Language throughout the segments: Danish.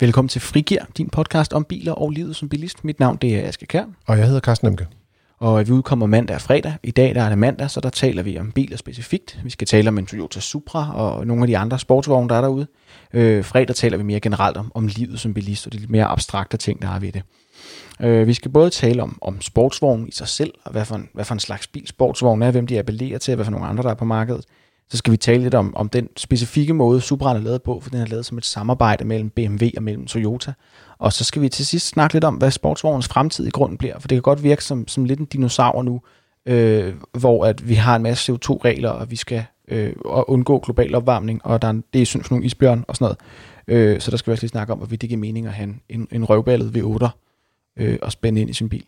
Velkommen til Frigir, din podcast om biler og livet som bilist. Mit navn det er Aske Kær, Og jeg hedder Carsten Emke. og vi udkommer mandag og fredag. I dag der er det mandag, så der taler vi om biler specifikt. Vi skal tale om en Toyota Supra og nogle af de andre sportsvogne, der er derude. Øh, fredag taler vi mere generelt om, om livet som bilist og de lidt mere abstrakte ting, der er ved det. Øh, vi skal både tale om, om sportsvognen i sig selv, og hvad for, en, hvad for en slags bil sportsvognen er, hvem de appellerer til, og hvad for nogle andre, der er på markedet. Så skal vi tale lidt om, om den specifikke måde, Supraen er lavet på, for den er lavet som et samarbejde mellem BMW og mellem Toyota. Og så skal vi til sidst snakke lidt om, hvad sportsvognens fremtid i grunden bliver, for det kan godt virke som, som lidt en dinosaur nu, øh, hvor at vi har en masse CO2-regler, og vi skal øh, undgå global opvarmning, og der er, det er synes nogle isbjørn og sådan noget. Øh, så der skal vi også lige snakke om, hvorvidt det giver mening at have en, en, en røvballet V8 øh, og spænde ind i sin bil.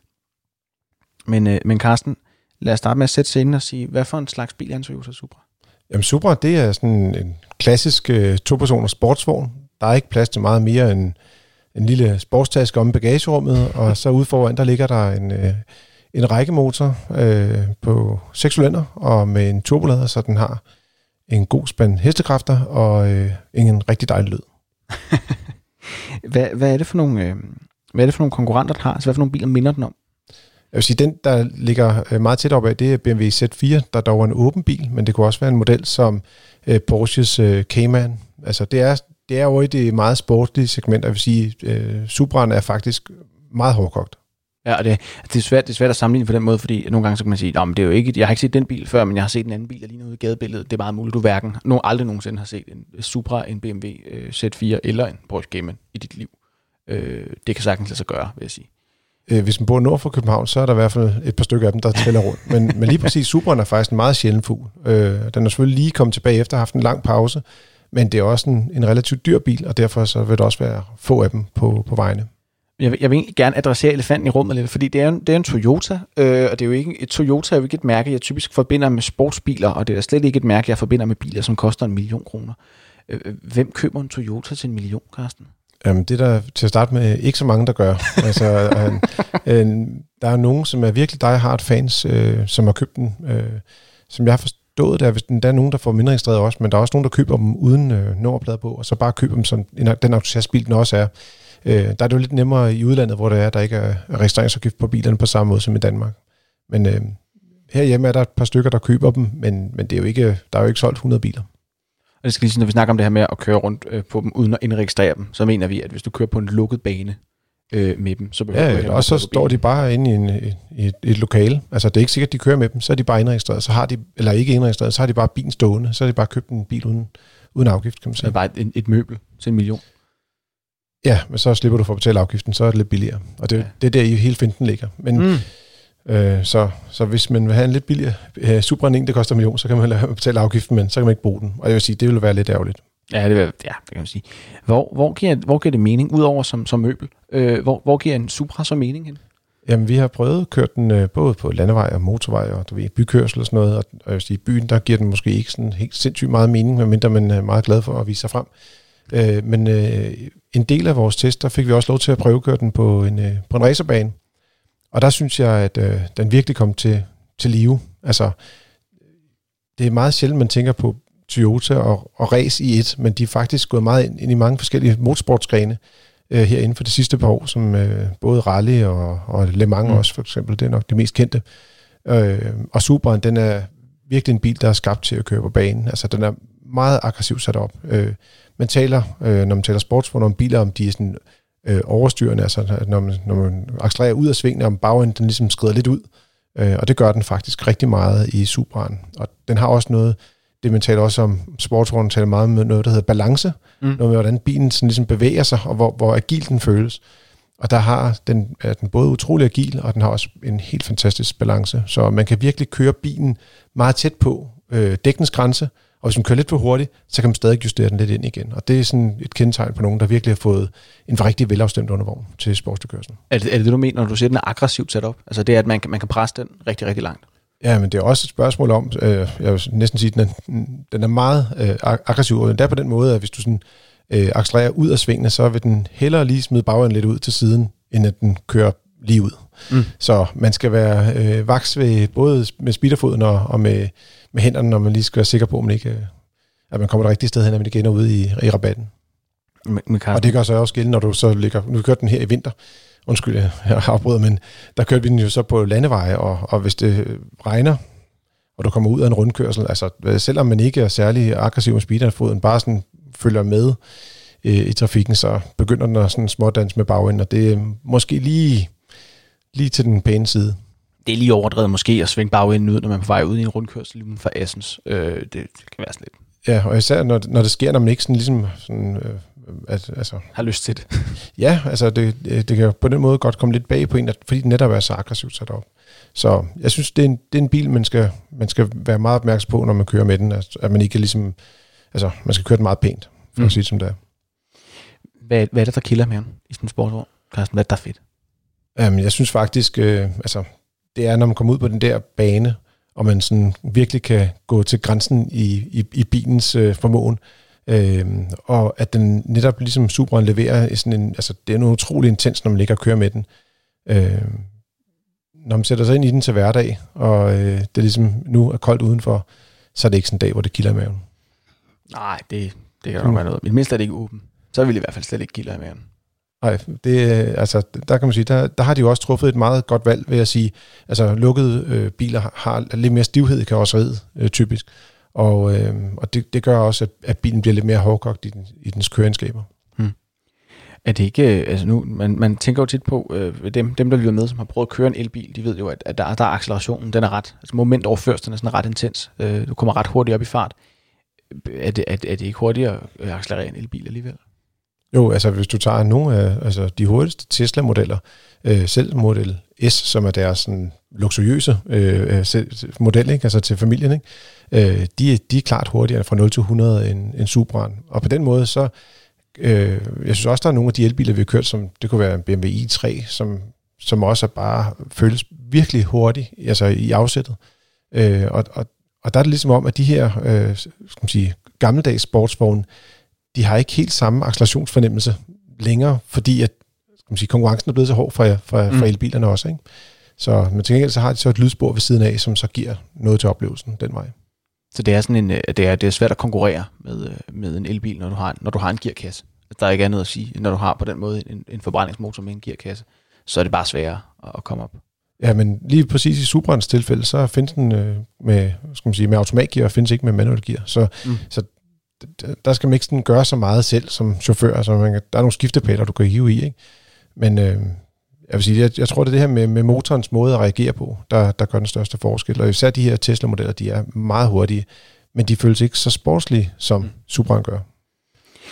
Men, øh, men Carsten, lad os starte med at sætte scenen og sige, hvad for en slags bil er en Toyota Supra? Jamen Supra, det er sådan en klassisk øh, to-personers sportsvogn. Der er ikke plads til meget mere end en lille sportstaske om bagagerummet, og så ude foran, der ligger der en, øh, en rækkemotor øh, på 6 cylinder, og med en turbolader, så den har en god spand hestekræfter og øh, en rigtig dejlig lyd. Hvad, hvad er det for nogle, øh, hvad er det for nogle konkurrenter, den har? Altså, hvad for nogle biler minder den om? Jeg vil sige, den, der ligger øh, meget tæt op af, det er BMW Z4, der dog er en åben bil, men det kunne også være en model som øh, Porsches øh, Cayman. Altså, det er, det er over i det meget sportlige segment, og jeg vil sige, øh, Supraen er faktisk meget hårdkogt. Ja, og det, det, er svært, det er svært at sammenligne på den måde, fordi nogle gange så kan man sige, men det er jo ikke, jeg har ikke set den bil før, men jeg har set en anden bil, der ligner ude i gadebilledet. Det er meget muligt, du hverken no, aldrig nogensinde har set en Supra, en BMW øh, Z4 eller en Porsche Cayman i dit liv. Øh, det kan sagtens lade sig gøre, vil jeg sige. Øh, hvis man bor nord for København, så er der i hvert fald et par stykker af dem, der tæller rundt. Men, men lige præcis Superen er faktisk en meget sjælden fugl. Øh, den er selvfølgelig lige kommet tilbage efter at have haft en lang pause, men det er også en, en relativt dyr bil, og derfor så vil der også være få af dem på, på vejene. Jeg vil, jeg vil egentlig gerne adressere elefanten i rummet lidt, fordi det er, en, det er en Toyota, øh, og det er jo ikke, et Toyota er jo ikke et mærke, jeg typisk forbinder med sportsbiler, og det er slet ikke et mærke, jeg forbinder med biler, som koster en million kroner. Øh, hvem køber en Toyota til en million, Carsten? Jamen, det er der til at starte med ikke så mange, der gør. altså, øh, øh, der er nogen, som er virkelig die hard fans, øh, som har købt den. Øh, som jeg har forstået, der er, hvis der er nogen, der får mindre registreret også, men der er også nogen, der køber dem uden øh, nummerplade på, og så bare køber dem som den entusiastbil, den også er. Øh, der er det jo lidt nemmere i udlandet, hvor det er, der ikke er registreringsafgift på bilerne på samme måde som i Danmark. Men øh, herhjemme er der et par stykker, der køber dem, men, men det er jo ikke, der er jo ikke solgt 100 biler. Og det skal lige sige, når vi snakker om det her med at køre rundt øh, på dem uden at indregistrere dem, så mener vi, at hvis du kører på en lukket bane øh, med dem, så behøver Ja, du heller også så står de bare inde i, en, i et, et lokale. Altså, det er ikke sikkert, at de kører med dem. Så er de bare indregistreret. Så har de, eller ikke indregistreret, så har de bare bilen stående. Så har de bare købt en bil uden, uden afgift, kan man Det er sige. bare et, et møbel til en million. Ja, men så slipper du for at betale afgiften, så er det lidt billigere. Og det, Ja. ja. det er der, i hele finten ligger. Men Mm. Øh, så, så hvis man vil have en lidt billigere øh, Supra en, der koster en million, så kan man lade betale afgiften, men så kan man ikke bruge den. Og jeg vil sige, det vil være lidt ærgerligt. Ja, det, vil, ja, det kan man sige. Hvor, hvor, giver, hvor giver det mening, udover som, som møbel? Øh, hvor, hvor giver en Supra så mening hen? Jamen, vi har prøvet at køre den øh, både på landevej og motorvej og du ved, bykørsel og sådan noget. Og, og jeg vil sige, i byen, der giver den måske ikke sådan helt sindssygt meget mening, medmindre man er meget glad for at vise sig frem. Øh, men øh, en del af vores test, der fik vi også lov til at prøvekøre den på en, øh, på en racerbane. Og der synes jeg, at øh, den virkelig kom til, til live. Altså, det er meget sjældent, man tænker på Toyota og, og race i et, men de er faktisk gået meget ind, ind i mange forskellige motorsportsgrene øh, her inden for det sidste par år, som øh, både rally og, og Le Mans Mm. også for eksempel, det er nok det mest kendte. Øh, og Supraen, den er virkelig en bil, der er skabt til at køre på banen. Altså, den er meget aggressivt sat op. Øh, man taler, øh, når man taler sportsvogn om biler, om de er sådan øh, overstyrende, altså når man, når man accelererer ud af svingene, om bagenden den ligesom skrider lidt ud. Øh, og det gør den faktisk rigtig meget i Supraen. Og den har også noget, det man taler også om, sportsvognen taler meget om noget, der hedder balance. Mm. Noget med, hvordan bilen sådan ligesom bevæger sig, og hvor, hvor agil den føles. Og der har den, er den både utrolig agil, og den har også en helt fantastisk balance. Så man kan virkelig køre bilen meget tæt på øh, dækkens grænse, og hvis man kører lidt for hurtigt, så kan man stadig justere den lidt ind igen. Og det er sådan et kendetegn på nogen, der virkelig har fået en rigtig velafstemt undervogn til sportskørsel. Er det, er det det, du mener, når du siger, at den er aggressivt sat op? Altså det er, at man, kan- man kan presse den rigtig, rigtig langt. Ja, men det er også et spørgsmål om, øh, jeg vil næsten sige, at den er, den er meget øh, ag- aggressiv, og endda på den måde, at hvis du sådan, øh, accelererer ud af svingene, så vil den hellere lige smide bagenden lidt ud til siden, end at den kører lige ud. Mm. Så man skal være øh, vaks ved både med speederfoden og, og med, med hænderne, når man lige skal være sikker på, at man ikke øh, at man kommer det rigtige sted hen, når man igen er ude i, i rabatten. Men, men Og det gør så også gældende, når du så ligger... Nu kørte den her i vinter. Undskyld, jeg har afbrudt, men der kørte vi den jo så på landeveje, og, og hvis det regner, og du kommer ud af en rundkørsel, altså selvom man ikke er særlig aggressiv med speederfoden, bare sådan følger med øh, i trafikken, så begynder den at sådan smådans med bagenden, og det er måske lige, lige til den pæne side. Det er lige overdrevet måske at svinge bagenden ud, når man er på vej ud i en rundkørsel for Assens. Øh, det, det kan være sådan lidt. Ja, og især når, når det sker, når man ikke sådan ligesom sådan, øh, at, altså, Har lyst til det. Ja, altså det, det det kan på den måde godt komme lidt bag på en, at, fordi den netop er så aggressivt sat op. Så jeg synes, det er en, det er en bil, man skal, man skal være meget opmærksom på, når man kører med den. At, at man ikke ligesom, altså man skal køre den meget pænt, for mm. At sige det som det er. Hvad, hvad er det, der kilder med i sådan en sportsvogn? Carsten, hvad er der fedt? Um, jeg synes faktisk, øh, altså det er, når man kommer ud på den der bane, og man sådan virkelig kan gå til grænsen i, i, i bilens øh, formåen, øh, og at den netop ligesom Supraen leverer sådan en, altså det er noget utrolig intens, når man ligger og kører med den. Øh, når man sætter sig ind i den til hverdag, og øh, det ligesom nu er koldt udenfor, så er det ikke sådan en dag, hvor det kilder i maven. Nej, det, det kan nok være noget. I det mindste er det ikke åben. Så vil det i hvert fald slet ikke kilder i maven. Nej, det, øh, altså, der kan man sige, der, der har de jo også truffet et meget godt valg, ved at sige, altså lukkede øh, biler har, har lidt mere stivhed i karosseriet, øh, typisk, og, øh, og det, det gør også, at, at bilen bliver lidt mere hårdkogt i, den, i dens køreegenskaber. Hmm. Er det ikke, øh, altså nu, man, man tænker jo tit på, øh, dem, dem der lytter med, som har prøvet at køre en elbil, de ved jo, at, at der, der er accelerationen, den er ret, altså momentoverførslen er sådan ret intens. Øh, du kommer ret hurtigt op i fart. Øh, er det, er, det- er det ikke hurtigere at accelerere en elbil alligevel? Jo, altså hvis du tager nogle af altså, de hurtigste Tesla-modeller, øh, selv Model S, som er deres sådan, luksuriøse øh, øh, øh model, ikke? altså til familien, ikke? Øh, de, de er klart hurtigere fra 0 til 100 end, end Supraen. Og på den måde, så øh, jeg synes også, der er nogle af de elbiler, vi har kørt, som det kunne være en BMW i3, som, som også er bare føles virkelig hurtigt altså i afsættet. Øh, og, og, og der er det ligesom om, at de her øh, skal man sige, gammeldags sportsvogne, de har ikke helt samme accelerationsfornemmelse længere, fordi at, skal man sige, konkurrencen er blevet så hård fra, fra Mm. elbilerne også. Ikke? Så men til gengæld så har de så et lydspor ved siden af, som så giver noget til oplevelsen den vej. Så det er sådan en, øh, det er, det er svært at konkurrere med, øh, med en elbil, når du har, når du har en gearkasse. Der er ikke andet at sige, når du har på den måde en, en forbrændingsmotor med en gearkasse, så er det bare sværere at, at komme op. Ja, men lige præcis i Subrans tilfælde, så findes den øh, med, skal man sige, med automatgear, og findes ikke med manuel gear. Så, Mm. så der skal man ikke sådan gøre så meget selv som chauffør. Altså, man kan, der er nogle skiftepaler, du kan hive i, ikke? Men øh, jeg vil sige, jeg, jeg tror, det er det her med, med motorens måde at reagere på, der, der gør den største forskel. Og især de her Tesla-modeller, de er meget hurtige, men de føles ikke så sportslige, som Mm. Supraen gør.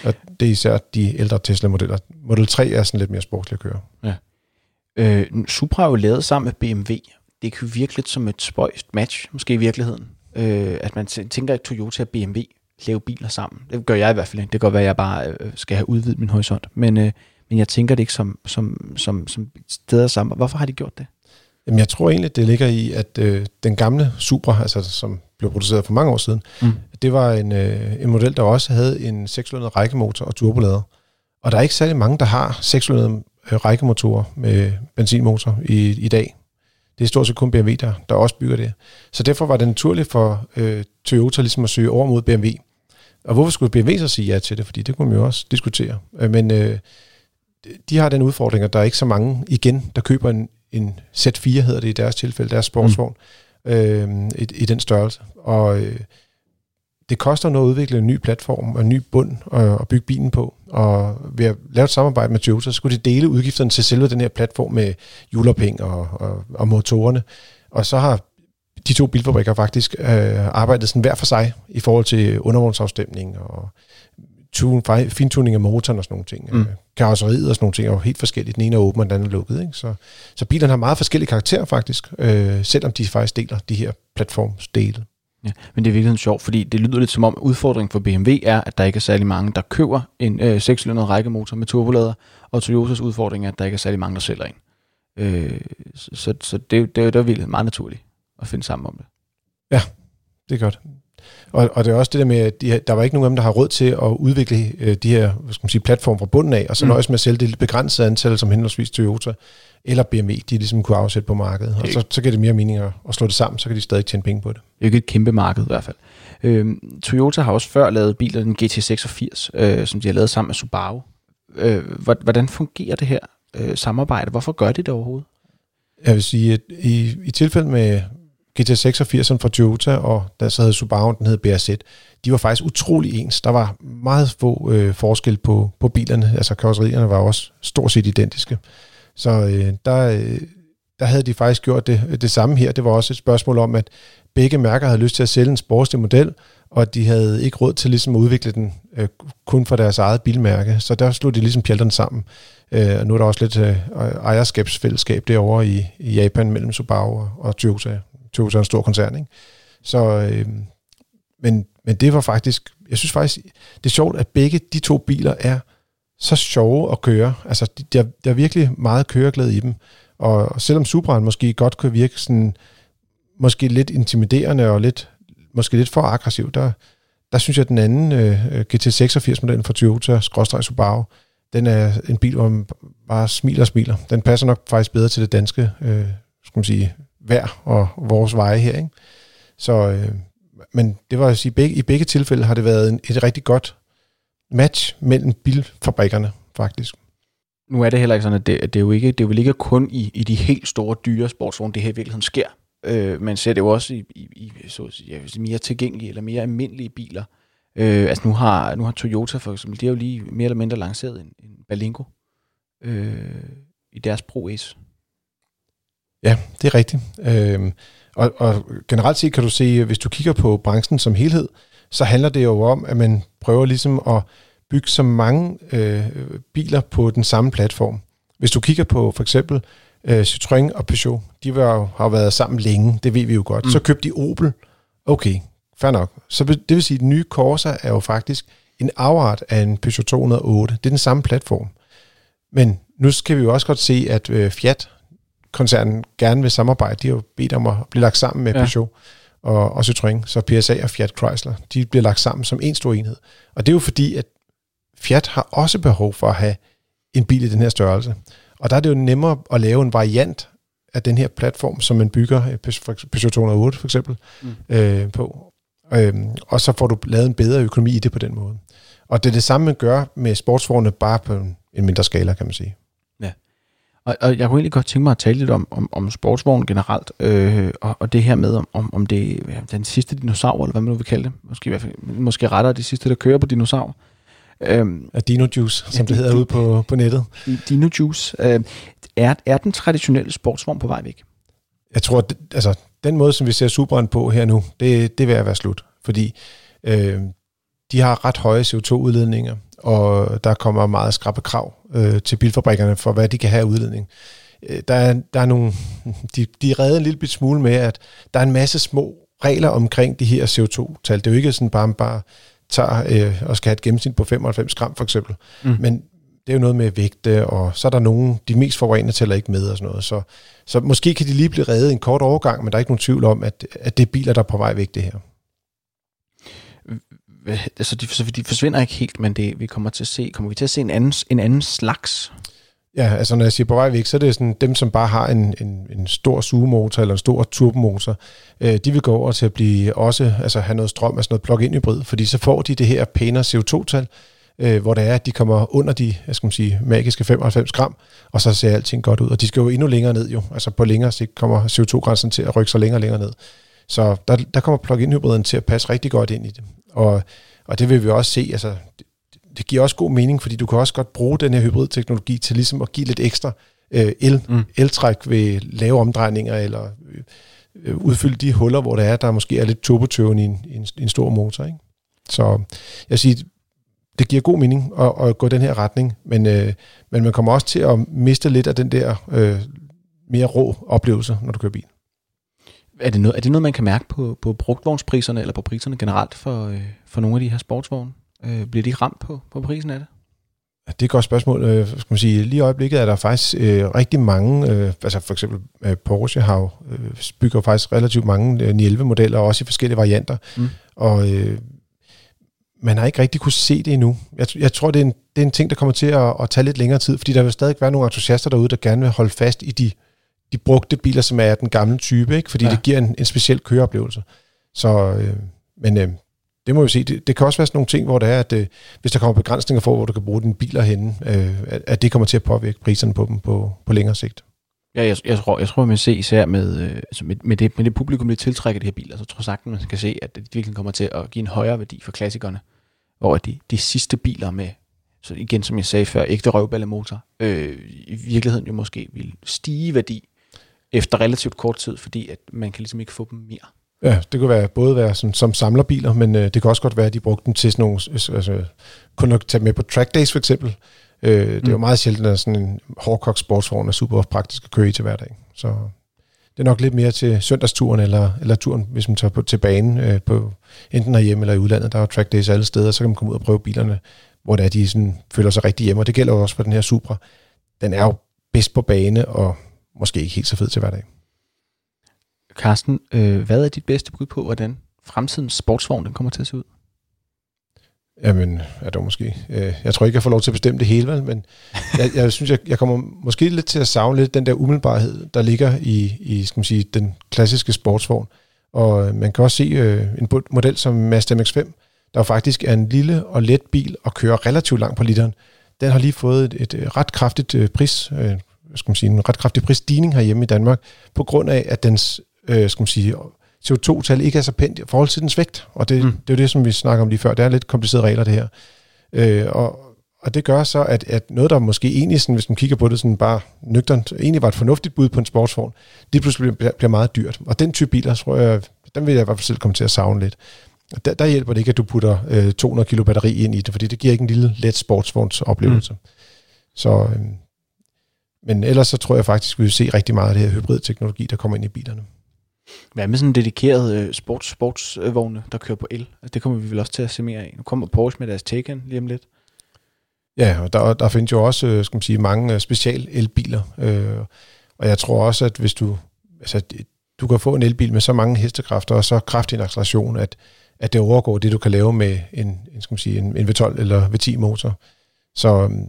Og det er især de ældre Tesla-modeller. Model 3 er sådan lidt mere sportslig at køre. Øh, Supra er jo lavet sammen med BMW. Det kan jo virke lidt som et spøjst match, måske i virkeligheden. Øh, at man tæ- tænker, at Toyota og BMW laver biler sammen. Det gør jeg i hvert fald ikke. Det kan godt være, at jeg bare øh, skal have udvidet min horisont. Men, øh, men jeg tænker det ikke som, som, som, som steder sammen. Hvorfor har de gjort det? Jamen, jeg tror egentlig, det ligger i, at øh, den gamle Supra, altså, som blev produceret for mange år siden, Mm. det var en, øh, en model, der også havde en 600 rækkemotor og turbolader. Og der er ikke særlig mange, der har 600 øh, rækkemotorer med benzinmotor i, i dag. Det er stort set kun BMW, der, der også bygger det. Så derfor var det naturligt for øh, Toyota ligesom at søge over mod BMW. Og hvorfor skulle BMW så sige ja til det? Fordi det kunne man jo også diskutere. Øh, Men øh, de har den udfordring, at der er ikke så mange igen, der køber en, en Z4, hedder det i deres tilfælde, deres sportsvogn, mm. øh, i, i den størrelse. Og øh, det koster noget at udvikle en ny platform og en ny bund øh, at bygge bilen på. Og ved at lave et samarbejde med Toyota, så skulle de dele udgifterne til selve den her platform med hjulophæng og, og, og motorerne. Og så har de to bilfabrikker faktisk øh, arbejdet sådan hver for sig i forhold til undervognsafstemning og tune, fi- fintuning af motoren og sådan nogle ting. Mm. Mm. Karosseriet og sådan nogle ting er jo helt forskelligt. Den ene er åben, og den anden er lukket. Ikke? Så, så bilerne har meget forskellige karakterer faktisk, øh, selvom de faktisk deler de her platformsdele. Ja, men det er virkelig sjovt, fordi det lyder lidt som om udfordringen for BMW er, at der ikke er særlig mange, der køber en øh, 6-cylindret rækkemotor med turbolader, og Toyotas udfordring er, at der ikke er særlig mange, der sælger en. Øh, så så det, det, det er virkelig meget naturligt at finde sammen om det. Det er godt. og, og det er også det der med, at de, der var ikke nogen af dem, der har råd til at udvikle øh, de her hvad skal man sige, platforme fra bunden af, og så mm. nøjes med at sælge det begrænsede antal, som henholdsvis Toyota eller BMW, de ligesom kunne afsætte på markedet. Og så, så giver det mere mening at, at slå det sammen, så kan de stadig tjene penge på det. Det er ikke et kæmpe marked i hvert fald. Øhm, Toyota har også før lavet biler, den GT86, øh, som de har lavet sammen med Subaru. Øh, hvordan fungerer det her øh, samarbejde? Hvorfor gør de det overhovedet? Jeg vil sige, at i, i tilfælde med GT86 fra Toyota, og der så hed Subaru, den hed BRZ, de var faktisk utrolig ens. Der var meget få øh, forskel på, på bilerne, altså karosserierne var også stort set identiske. Så øh, der, øh, der havde de faktisk gjort det, det samme her. Det var også et spørgsmål om, at begge mærker havde lyst til at sælge en sportslig model, og de havde ikke råd til ligesom at udvikle den øh, kun for deres eget bilmærke. Så der slog de ligesom pjalterne sammen. Øh, nu er der også lidt øh, ejerskabsfællesskab derovre i, i Japan mellem Subaru og, og Toyota. Toyota så en stor koncern, ikke? Så, øh, men, men det var faktisk, jeg synes faktisk, det er sjovt, at begge de to biler er så sjove at køre. Altså, der, der er virkelig meget køreglæde i dem. Og selvom Supraen måske godt kan virke sådan, måske lidt intimiderende og lidt, måske lidt for aggressiv, der, der synes jeg, at den anden øh, GT86-modellen fra Toyota, skråstrej Subaru, den er en bil, hvor man bare smiler og smiler. Den passer nok faktisk bedre til det danske øh, skal man sige, hver og vores veje her. Ikke? Så, øh, men det var at sige, begge, i begge tilfælde har det været en, et rigtig godt match mellem bilfabrikkerne, faktisk. Nu er det heller ikke sådan, at det, det, er, jo ikke, det er jo ikke kun i, i de helt store dyre sportsvogne, det her i virkeligheden sker. Øh, man ser det jo også i, i, i så at sige, mere tilgængelige eller mere almindelige biler. Øh, altså nu har, nu har Toyota for eksempel, de har jo lige mere eller mindre lanceret en, en Balingo øh, i deres Pro S. Ja, det er rigtigt. Øh, og, og generelt set kan du se, hvis du kigger på branchen som helhed, så handler det jo om, at man prøver ligesom at bygge så mange øh, biler på den samme platform. Hvis du kigger på for eksempel øh, Citroën og Peugeot, de var, har været sammen længe, det ved vi jo godt. Mm. Så købte de Opel. Okay, fair nok. Så det vil sige, at den nye Corsa er jo faktisk en afart af en Peugeot 208. Det er den samme platform. Men nu skal vi jo også godt se, at øh, Fiat-koncernen gerne vil samarbejde. De har jo bedt om at blive lagt sammen med ja. Peugeot og, og Citroën. Så PSA og Fiat Chrysler, de bliver lagt sammen som en stor enhed. Og det er jo fordi, at Fiat har også behov for at have en bil i den her størrelse. Og der er det jo nemmere at lave en variant af den her platform, som man bygger øh, Peugeot 208 for eksempel mm. øh, på. Øhm, og så får du lavet en bedre økonomi i det på den måde. Og det er det samme, man gør med sportsvogne, bare på en mindre skala, kan man sige. Og, og jeg kunne egentlig godt tænke mig at tale lidt om, om, om sportsvogn generelt, øh, og, og det her med, om, om det er den sidste dinosaur, eller hvad man nu vil kalde det. Måske, i hvert fald, måske rettere de sidste, der kører på dinosaur. Øhm, Dino Juice, som ja, det hedder ude på, på nettet. Dino Juice. Øh, er, er den traditionelle sportsvogn på vej væk? Jeg tror, at altså, den måde, som vi ser Superen på her nu, det, det vil være slut. Fordi øh, de har ret høje CO2-udledninger, og der kommer meget skrappe krav øh, til bilfabrikkerne for, hvad de kan have udledning. Øh, der, er, der er nogle, de, de redder en lille smule med, at der er en masse små regler omkring de her CO2-tal. Det er jo ikke sådan bare, bare tager øh, og skal have et gennemsnit på 95 gram for eksempel. Mm. Men det er jo noget med vægte, og så er der nogen, de mest forurenende tæller ikke med og sådan noget. Så, så måske kan de lige blive reddet en kort overgang, men der er ikke nogen tvivl om, at, at det er biler, der er på vej væk det her. Altså, de, så de forsvinder ikke helt, men det, vi kommer til at se, kommer vi til at se en anden, en anden slags Ja, altså når jeg siger på vej væk, så er det sådan dem, som bare har en, en, en stor sugemotor eller en stor turbomotor, øh, de vil gå over til at blive også, altså have noget strøm, altså noget plug-in hybrid, fordi så får de det her pænere CO2-tal, øh, hvor det er, at de kommer under de, jeg skal sige, magiske 95 gram, og så ser alting godt ud. Og de skal jo endnu længere ned jo, altså på længere sigt kommer CO2-grænsen til at rykke sig længere og længere ned. Så der, der kommer plug-in hybriden til at passe rigtig godt ind i det. Og, og det vil vi også se, altså det giver også god mening, fordi du kan også godt bruge den her hybridteknologi til ligesom at give lidt ekstra øh, el, mm. eltræk ved lave omdrejninger, eller øh, udfylde de huller, hvor der er, der måske er lidt turbotøven i en, i en, i en stor motor. Ikke? Så jeg siger, det giver god mening at, at gå den her retning, men, øh, men man kommer også til at miste lidt af den der øh, mere rå oplevelse, når du kører bil. Er det noget, er det noget man kan mærke på, på brugtvognspriserne, eller på priserne generelt for, øh, for nogle af de her sportsvogne? Øh, bliver de ramt på, på prisen af det? Ja, det er et godt spørgsmål. Øh, skal man sige, lige i øjeblikket er der faktisk øh, rigtig mange, øh, altså for eksempel øh, Porsche har jo, øh, bygger faktisk relativt mange øh, 911 modeller, også i forskellige varianter. Mm. Og øh, man har ikke rigtig kunne se det endnu. Jeg, jeg tror, det er, en, det er en ting, der kommer til at, at tage lidt længere tid, fordi der vil stadig være nogle entusiaster derude, der gerne vil holde fast i de, de brugte biler, som er den gamle type, ikke? fordi ja. det giver en, en speciel køreoplevelse. Så, øh, men øh, det må vi se. Det, det kan også være sådan nogle ting, hvor det er, at øh, hvis der kommer begrænsninger for, hvor du kan bruge dine biler henne, øh, at, at det kommer til at påvirke priserne på dem på, på længere sigt. Ja, jeg, jeg, tror, jeg tror, man ser især med, øh, altså med, med, det, med det publikum, der tiltrækker de her biler, så tror jeg sagtens, man kan se, at det virkelig kommer til at give en højere værdi for klassikerne, hvor de, de sidste biler med, så igen som jeg sagde før, ægte røvballemotor, øh, i virkeligheden jo måske vil stige i værdi efter relativt kort tid, fordi at man kan ligesom ikke få dem mere. Ja, det kunne være både være som, som samlerbiler, men øh, det kan også godt være, at de brugte dem til sådan nogle, altså, kunne nok tage med på track days for eksempel. Øh, det er mm. jo meget sjældent, at sådan en hårdkogt sportsvogn er super praktisk at køre i til hverdag. Så det er nok lidt mere til søndagsturen eller, eller turen, hvis man tager på, til banen, øh, på, enten herhjemme eller i udlandet. Der er jo track days alle steder, så kan man komme ud og prøve bilerne, hvor det er, de sådan, føler sig rigtig hjemme. Og det gælder jo også for den her Supra. Den er jo bedst på bane, og måske ikke helt så fed til hverdag. Carsten, øh, hvad er dit bedste bud på, hvordan fremtidens sportsvogn den kommer til at se ud? Jamen, er det måske. Øh, jeg tror ikke, jeg får lov til at bestemme det hele, vel? men jeg, jeg synes, jeg, jeg kommer måske lidt til at savne lidt den der umiddelbarhed, der ligger i, i skal man sige, den klassiske sportsvogn. Og øh, man kan også se øh, en model som Mazda MX-5, der faktisk er en lille og let bil og kører relativt langt på literen. Den har lige fået et, et ret kraftigt pris, skal man sige, en ret kraftig prisstigning herhjemme i Danmark, på grund af, at dens øh, skal man sige, CO2-tal ikke er så pænt i forhold til dens vægt. Og det, mm. det er jo det, som vi snakker om lige før. Det er lidt komplicerede regler, det her. Øh, og, og det gør så, at, at noget, der måske egentlig, sådan, hvis man kigger på det sådan bare nøgternt, egentlig var et fornuftigt bud på en sportsvogn, det pludselig bliver, bliver meget dyrt. Og den type biler, tror jeg, den vil jeg i hvert fald selv komme til at savne lidt. Der, der hjælper det ikke, at du putter øh, 200 kilo batteri ind i det, fordi det giver ikke en lille let sportsvogns oplevelse. Mm. Så, øh, men ellers så tror jeg faktisk, vi vil se rigtig meget af det her hybridteknologi, der kommer ind i bilerne. Hvad med sådan en dedikeret øh, sports, sportsvogne, der kører på el? Det kommer vi vel også til at se mere af. Nu kommer Porsche med deres Taycan lige om lidt. Ja, og der, der findes jo også øh, skal man sige, mange øh, special elbiler. Og jeg tror også, at hvis du, altså, du kan få en elbil med så mange hestekræfter og så kraftig en acceleration, at, at det overgår det, du kan lave med en, en, skal man sige, en, en V12 eller V10 motor. Så øhm,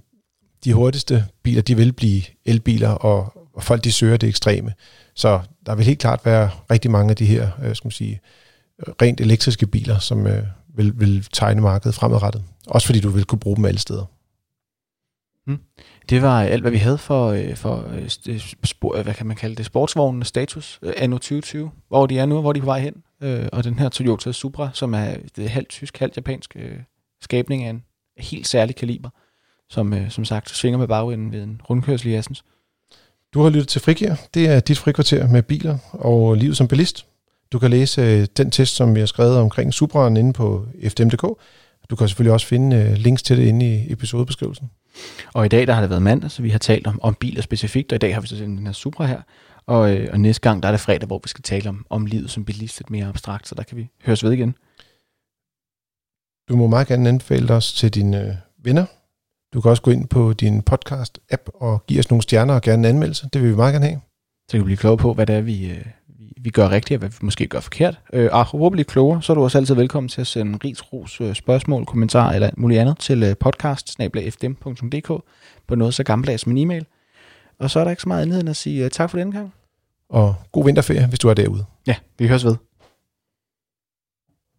de hurtigste biler, de vil blive elbiler, og, og folk de søger det ekstreme. Så der vil helt klart være rigtig mange af de her, øh, skal man sige, rent elektriske biler, som øh, vil, vil tegne markedet fremadrettet. Også fordi du vil kunne bruge dem alle steder. Mm. Det var alt, hvad vi havde for, øh, for øh, øh, spor, hvad kan man kalde det, sportsvognens status anno 2020. Hvor de er nu, hvor de er på vej hen. Og den her Toyota Supra, som er det halvt tysk, halvt japansk skabning af en helt særlig kaliber, som øh, som sagt svinger med bagenden ved en rundkørsel i Assens. Du har lyttet til Frigir. Det er dit frikvarter med biler og livet som bilist. Du kan læse øh, den test, som vi har skrevet omkring Supraen inde på fdm.dk. Du kan selvfølgelig også finde øh, links til det inde i episodebeskrivelsen. Og i dag der har det været mandag, så vi har talt om, om biler specifikt, og i dag har vi så den her Supra her. Og, øh, og næste gang der er det fredag, hvor vi skal tale om, om livet som bilist lidt mere abstrakt, så der kan vi høres ved igen. Du må meget gerne anbefale os til dine venner, du kan også gå ind på din podcast-app og give os nogle stjerner og gerne en anmeldelse. Det vil vi meget gerne have. Så kan vi blive klogere på, hvad det er, vi, øh, vi, gør rigtigt, og hvad vi måske gør forkert. Øh, og for at blive klogere, så er du også altid velkommen til at sende ris, ros, øh, spørgsmål, kommentarer eller muligt andet til podcast på noget så gammeldags som en e-mail. Og så er der ikke så meget andet end at sige tak for denne gang. Og god vinterferie, hvis du er derude. Ja, vi høres ved.